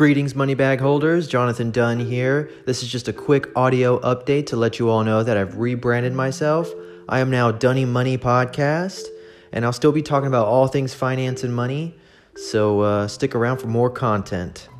Greetings, money bag holders. Jonathan Dunn here. This is just a quick audio update to let you all know that I've rebranded myself. I am now Dunny Money Podcast, and I'll still be talking about all things finance and money. So uh, stick around for more content.